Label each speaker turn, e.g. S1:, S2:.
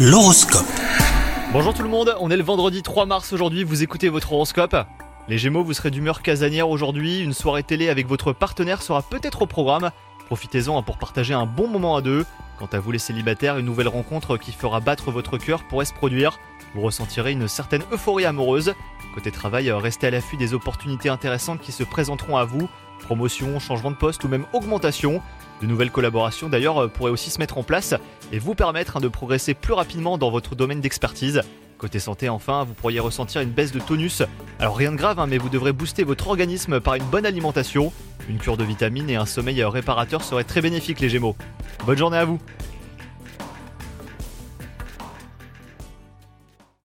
S1: L'horoscope.
S2: Bonjour tout le monde, on est le vendredi 3 mars aujourd'hui, vous écoutez votre horoscope. Les Gémeaux, vous serez d'humeur casanière aujourd'hui, une soirée télé avec votre partenaire sera peut-être au programme. Profitez-en hein, pour partager un bon moment à deux. Quant à vous les célibataires, une nouvelle rencontre qui fera battre votre cœur pourrait se produire. Vous ressentirez une certaine euphorie amoureuse. Côté travail, restez à l'affût des opportunités intéressantes qui se présenteront à vous. Promotion, changement de poste ou même augmentation. De nouvelles collaborations d'ailleurs pourraient aussi se mettre en place et vous permettre hein, de progresser plus rapidement dans votre domaine d'expertise. Côté santé enfin, vous pourriez ressentir une baisse de tonus. Alors rien de grave, hein, mais vous devrez booster votre organisme par une bonne alimentation. Une cure de vitamines et un sommeil réparateur seraient très bénéfiques les Gémeaux. Bonne journée à vous